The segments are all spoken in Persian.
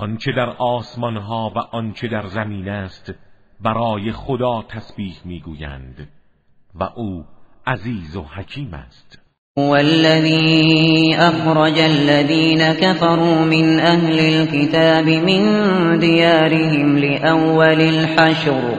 آنچه در آسمان ها و آنچه در زمین است برای خدا تسبیح می‌گویند و او عزیز و حکیم است. هو الذي أخرج الذين كفروا من أهل الكتاب من ديارهم لأول الحشر.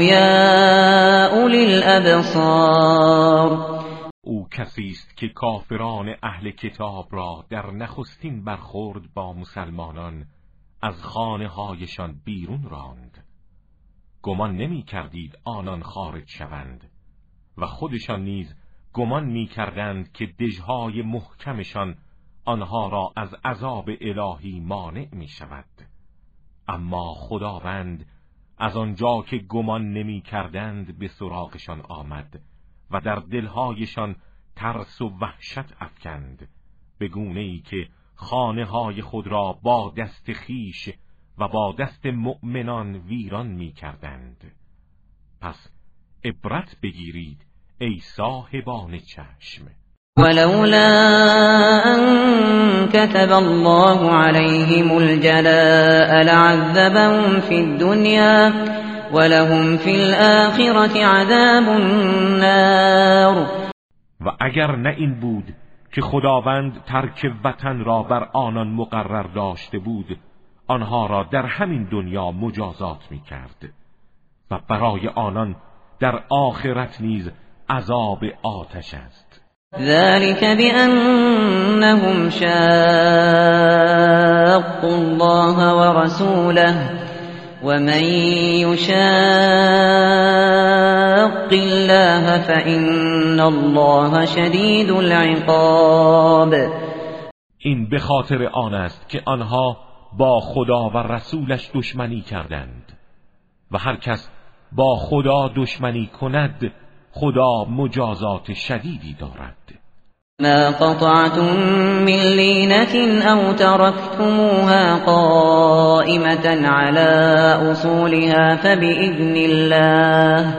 يا أولي الأبصار. او کسی است که کافران اهل کتاب را در نخستین برخورد با مسلمانان از خانه هایشان بیرون راند. گمان نمی کردید آنان خارج شوند و خودشان نیز گمان می کردند که دژهای محکمشان آنها را از عذاب الهی مانع می شود اما خداوند از آنجا که گمان نمی کردند به سراغشان آمد و در دلهایشان ترس و وحشت افکند. به گونه ای که خانه های خود را با دست خیش و با دست مؤمنان ویران می کردند. پس عبرت بگیرید ای صاحبان چشم. ولولا كتب الله عليهم الجلاء لعذبهم في الدنيا ولهم في الآخرة عذاب النار. و اگر نه این بود که خداوند ترک وطن را بر آنان مقرر داشته بود آنها را در همین دنیا مجازات می کرد و برای آنان در آخرت نیز عذاب آتش است. ذلك بأنهم شاقوا الله ورسوله ومن يشاق الله فإن الله شدید العقاب این به خاطر آن است که آنها با خدا و رسولش دشمنی کردند و هر کس با خدا دشمنی کند خدا مجازات شدیدی دارد. ما قطعتم من لینة او تركتموها قائمة على اصولها فبإذن الله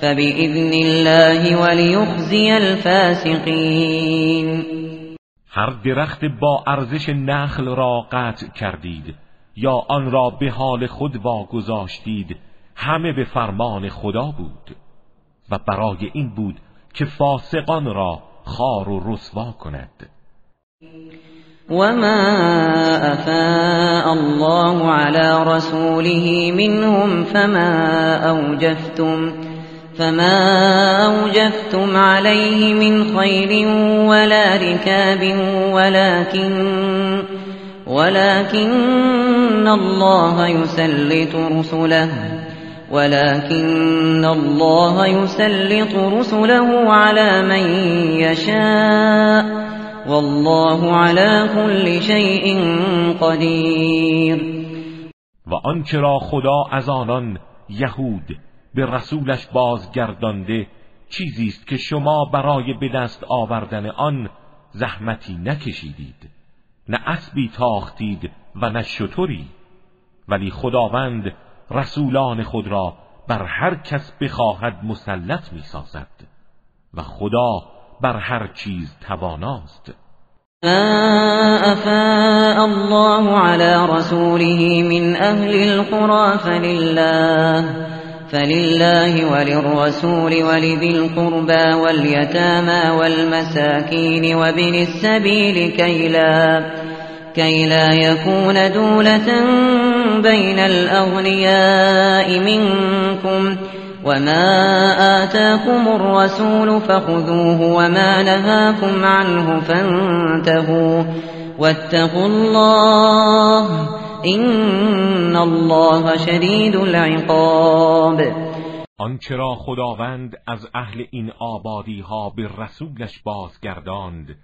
فبإذن الله وليخزي الفاسقين هر درخت با ارزش نخل را قطع کردید یا آن را به حال خود واگذاشتید همه به فرمان خدا بود و برای این بود که فاسقان را خار و رسوا کند. وما افاء الله على رسوله منهم فما اوجفتم فما اوجفتم عليه من خير ولا ركاب ولكن ولكن الله يسلط رسله. ولكن الله يسلط رسله على من يشاء والله على كل شيء قدير. و آنچه را خدا از آنان یهود به رسولش بازگردانده چیزی است که شما برای به دست آوردن آن زحمتی نکشیدید نه اسبی تاختید و نه شطوری ولی خداوند رسولان خود را بر هر کس بخواهد مسلط می سازد و خدا بر هر چیز تواناست. افاء الله على رسوله من أهل القرى فلله فلله وللرسول ولذي القربى واليتامى والمساكين وابن السبيل كي لا, كي لا يكون دولة بين الأغنياء منكم وما آتاكم الرسول فخذوه وما نهاكم عنه فانتهوا واتقوا الله این الله شدید العقاب. آنچه را خداوند از اهل این آبادی ها به رسولش بازگرداند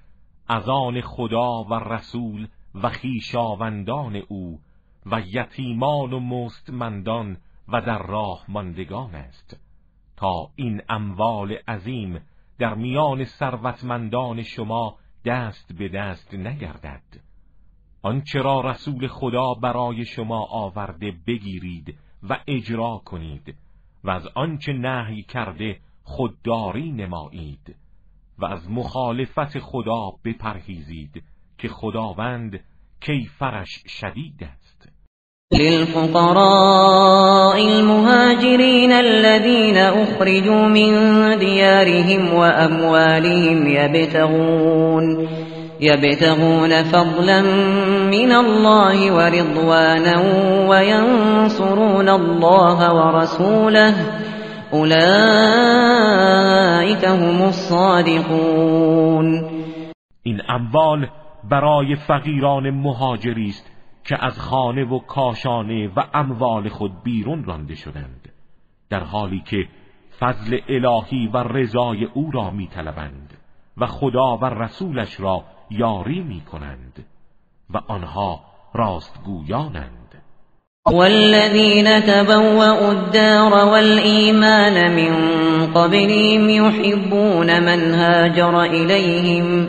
از آن خدا و رسول و خیشاوندان او و یتیمان و مستمندان و در راه ماندگان است. تا این اموال عظیم در میان ثروتمندان شما دست به دست نگردد. آنچه را رسول خدا برای شما آورده بگیرید و اجرا کنید و از آنچه نهی کرده خودداری نمایید و از مخالفت خدا بپرهیزید که خداوند کیفرش شدید للفقراء المهاجرين الذين أخرجوا من ديارهم وأموالهم يبتغون يبتغون فضلا من الله ورضوانا وينصرون الله ورسوله. أولئك هم الصادقون. این اموال برای فقیران مهاجری است. که از خانه و کاشانه و اموال خود بیرون رانده شدند در حالی که فضل الهی و رضای او را میطلبند و خدا و رسولش را یاری می کنند و آنها راستگویانند. والذين تبوأوا الدار والإيمان من قبلهم يحبون من هاجر إليهم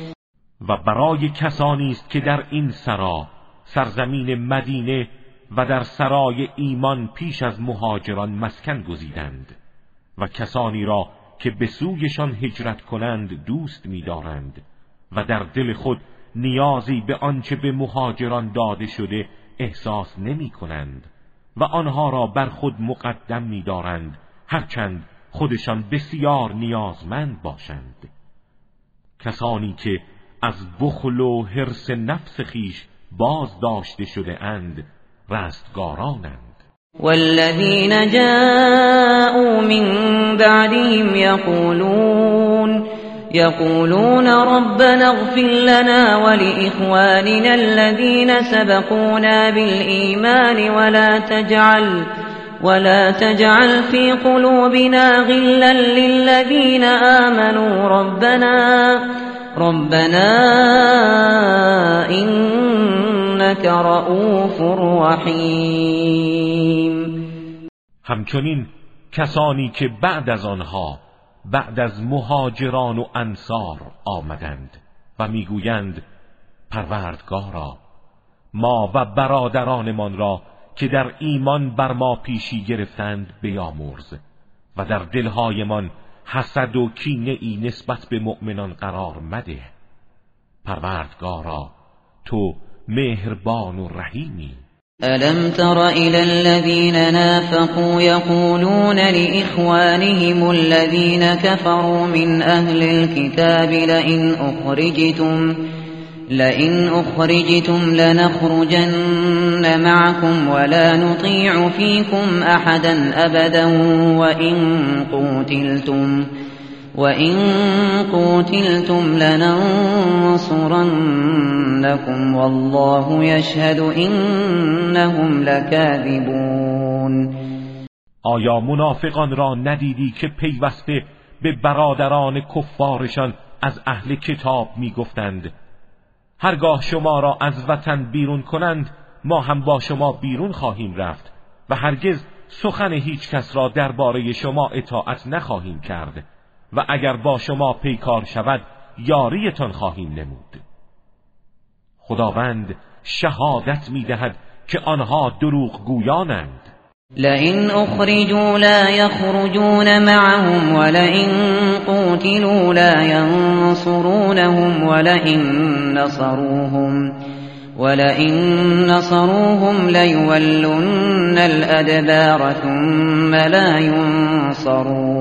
و برای کسانی است که در این سرا سرزمین مدینه و در سرای ایمان پیش از مهاجران مسکن گزیدند و کسانی را که به سویشان هجرت کنند دوست می‌دارند و در دل خود نیازی به آنچه به مهاجران داده شده احساس نمی کنند و آنها را بر خود مقدم می دارند هرچند خودشان بسیار نیازمند باشند. کسانی که از بخل و حرس نفس خیش باز داشته شده اند رستگارانند. والذین جاءوا من بعدهم یقولون يقولون ربنا اغفر لنا ولإخواننا الذين سبقونا بالإيمان ولا تجعل ولا تجعل في قلوبنا غلا للذين آمنوا. ربنا ربنا إنك رؤوف رحیم همچنین کسانی که بعد از آنها بعد از مهاجران و انصار آمدند و می‌گویند پروردگارا ما و برادرانمان را که در ایمان بر ما پیشی گرفتند بیامرز و در دلهایمان حسد و کینه ای نسبت به مؤمنان قرار مده. پروردگارا تو مهربان و رحیمی. ألم تر إلى الذين نافقوا يقولون لإخوانهم الذين كفروا من أهل الكتاب لئن أخرجتم لئن أخرجتم لنخرجن معكم ولا نطيع فيكم أحدا أبدا وإن قوتلتم وَإِن قُوتِلْتُمْ لَنَنصُرَنَّكُمْ وَاللَّهُ يَشْهَدُ إِنَّهُمْ لَكَاذِبُونَ. آیا منافقان را ندیدی که پیوسته به برادران کفارشان از أهل کتاب میگفتند؟ هرگاه شما را از وطن بیرون کنند ما هم با شما بیرون خواهیم رفت و هرگز سخن هیچ کس را درباره شما اطاعت نخواهیم کرد و اگر با شما پیکار شود یاریتان خواهیم نمود. خداوند شهادت می‌دهد که آنها دروغ گویانند لئن أخرجوا لا يخرجون معهم ولئن قوتلوا لا ينصرونهم ولئن نصروهم ولئن نصروهم ليولن الأدبار ثم لا ينصرون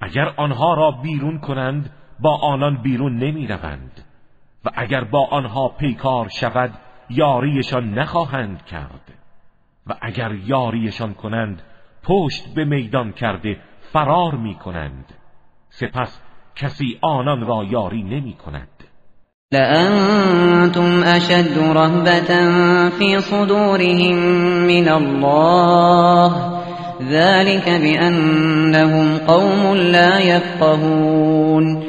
اگر آنها را بیرون کنند با آنان بیرون نمی روند و اگر با آنها پیکار شود یاریشان نخواهند کرد. و اگر یاریشان کنند پشت به میدان کرده فرار می کنند. سپس کسی آنان را یاری نمی کند. لأنتم اشد رهبة في صدورهم من الله. ذلك بأنهم قوم لا يفقهون.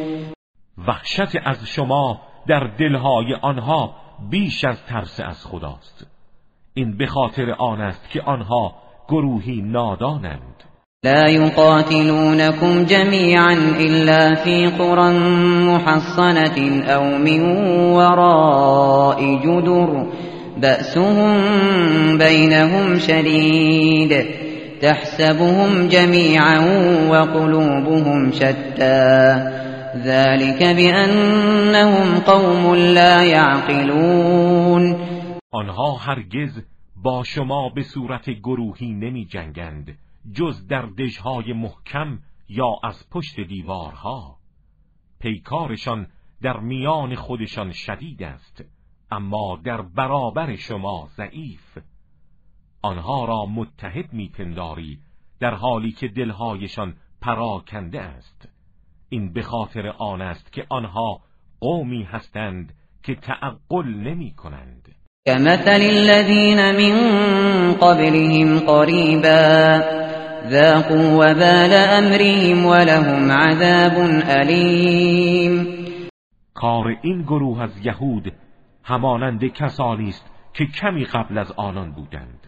وحشت از شما در دلهای آنها بیش از ترس از خداست. این به خاطر آن است که آنها گروهی نادانند. لا يقاتلونكم جميعا إلا في قرى محصنة أو من وراء جدر بأسهم بينهم شديد. تحسبهم جميعا وقلوبهم شتى. ذلك بأنهم قوم لا يعقلون. آنها هرگز با شما به صورت گروهی نمی جنگند جز در دژهای محکم یا از پشت دیوارها. پیکارشان در میان خودشان شدید است اما در برابر شما ضعیف. آنها را متحد میپنداری در حالی که دلهایشان پراکنده است. این به خاطر آن است که آنها قومی هستند که تعقل نمی کنند كمثل الذين من قبلهم قريبا ذاقوا وبال امرهم ولهم عذاب علیم کار این گروه از یهود همانند کسانی است که کمی قبل از آنان بودند.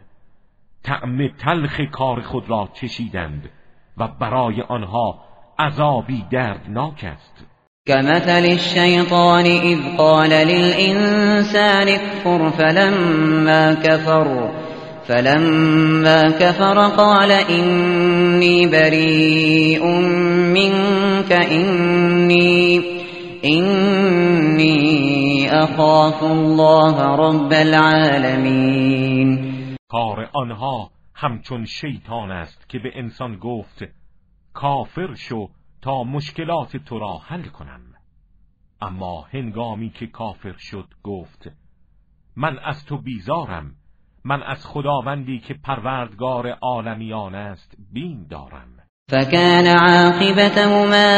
طعم تلخ کار خود را چشیدند و برای آنها عذابی دردناک است. كمثل الشيطان إذ قال للإنسان اكفر فلما كفر فلما كفر قال إني بريء منك إني إني أخاف الله رب العالمين. کار آنها همچون شیطان است که به انسان گفت کافر شو تا مشکلات تو را حل کنم. اما هنگامی که کافر شد گفت من از تو بیزارم. من از خداوندی که پروردگار عالمیان است بین دارم. فكان عاقبتهما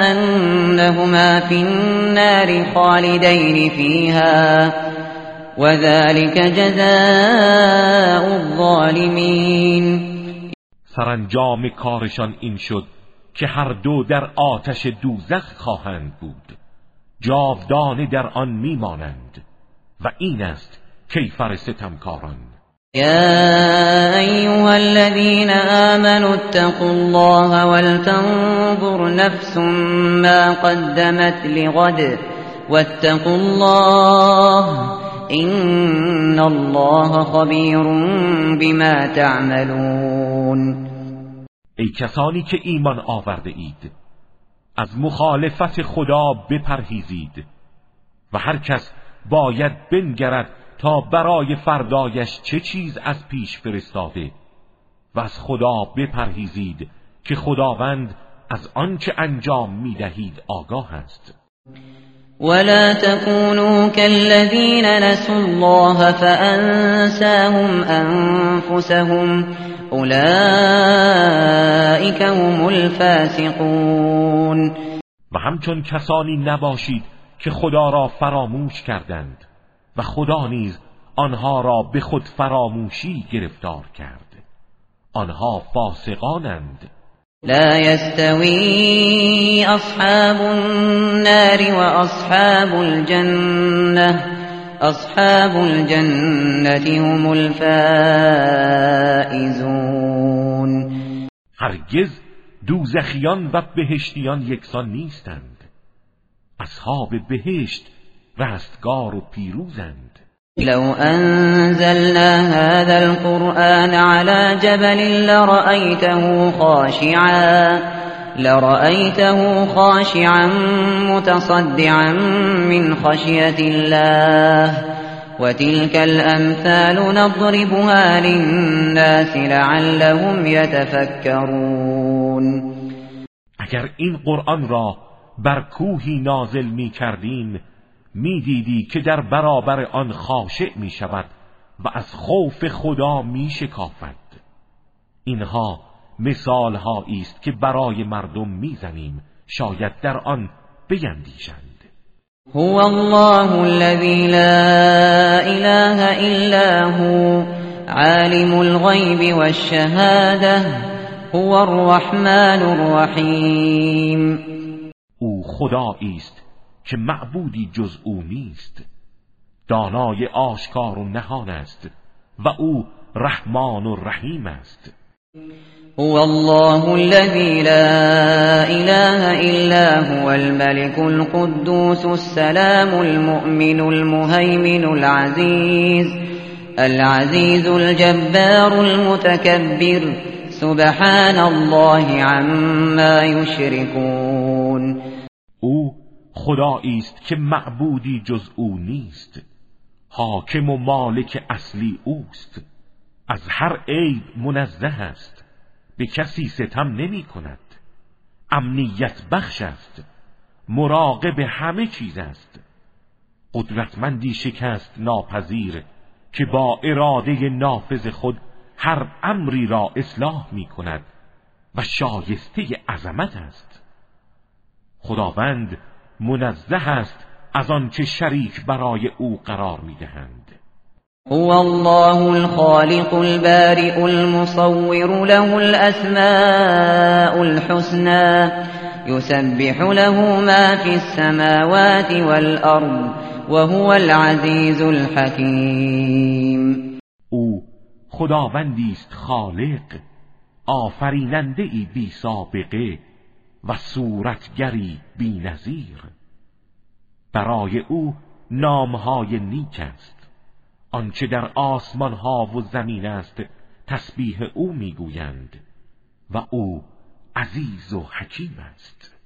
انهما في النار خالدين فيها وذلك جزاء الظالمين سرانجام کارشان این شد که هر دو در آتش دوزخ خواهند بود. جاودانه در آن میمانند و این است کیفر ستمکاران. يا أيها الذين آمنوا اتقوا الله ولتنظر نفس ما قدمت لغد واتقوا الله إن الله خبير بما تعملون. ای کسانی که ایمان آورده اید از مخالفت خدا بپرهیزید و هر کس باید بنگرد تا برای فردایش چه چیز از پیش فرستاده و از خدا بپرهیزید که خداوند از آنچه انجام می‌دهید آگاه است. ولا تكونوا كالذين نسوا الله فأنساهم أنفسهم اولئك هم الفاسقون. و همچون کسانی نباشید که خدا را فراموش کردند و خدا نیز آنها را به خود فراموشی گرفتار کرد. آنها فاسقانند. لا يستوي اصحاب النار واصحاب الجنه اصحاب الجنه هم الفائزون. هرگز دوزخیان و بهشتیان یکسان نیستند. اصحاب بهشت رستگار و پیروزند. لو أنزلنا هذا القرآن على جبل لرأيته خاشعا. لرأيته خاشعا متصدعا من خشية الله وتلك الأمثال نضربها للناس لعلهم يتفكرون اگر این قرآن را بر کوهی نازل می کردیم می دیدی که در برابر آن خاشع می شود و از خوف خدا می شکافد اینها مثال است که برای مردم می‌زنیم شاید در آن بیندیشند. هو الله الذي لا اله الا هو عالم الغيب والشهاده هو الرحمن الرحیم. او خدایی است که معبودی جز او نیست. دانای آشکار و نهان است و او رحمان و رحیم است. هو الله الذي لا إله إلا هو الملك القدوس السلام المؤمن المهيمن العزيز العزيز الجبار المتكبر. سبحان الله عما يشركون. او خدایی است که معبودی جز او نیست. حاکم و مالک اصلی اوست. از هر عیب منزه است. به کسی ستم نمی کند. امنیت بخش است. مراقب همه چیز است. قدرتمندی شکست ناپذیر که با اراده نافذ خود هر امری را اصلاح می کند و شایسته عظمت است. خداوند منزه است از آنچه شریک برای او قرار می دهند. هو الله الخالق البارئ المصور له الأسماء الحسنى يسبح له ما في السماوات والأرض وهو العزيز الحكيم. او خداوندی است خالق آفریننده ای بی سابقه و صورتگری بی نظیر. برای او نامهای نیک است. آنچه در آسمان ها و زمین است تسبیح او می‌گویند و او عزیز و حکیم است.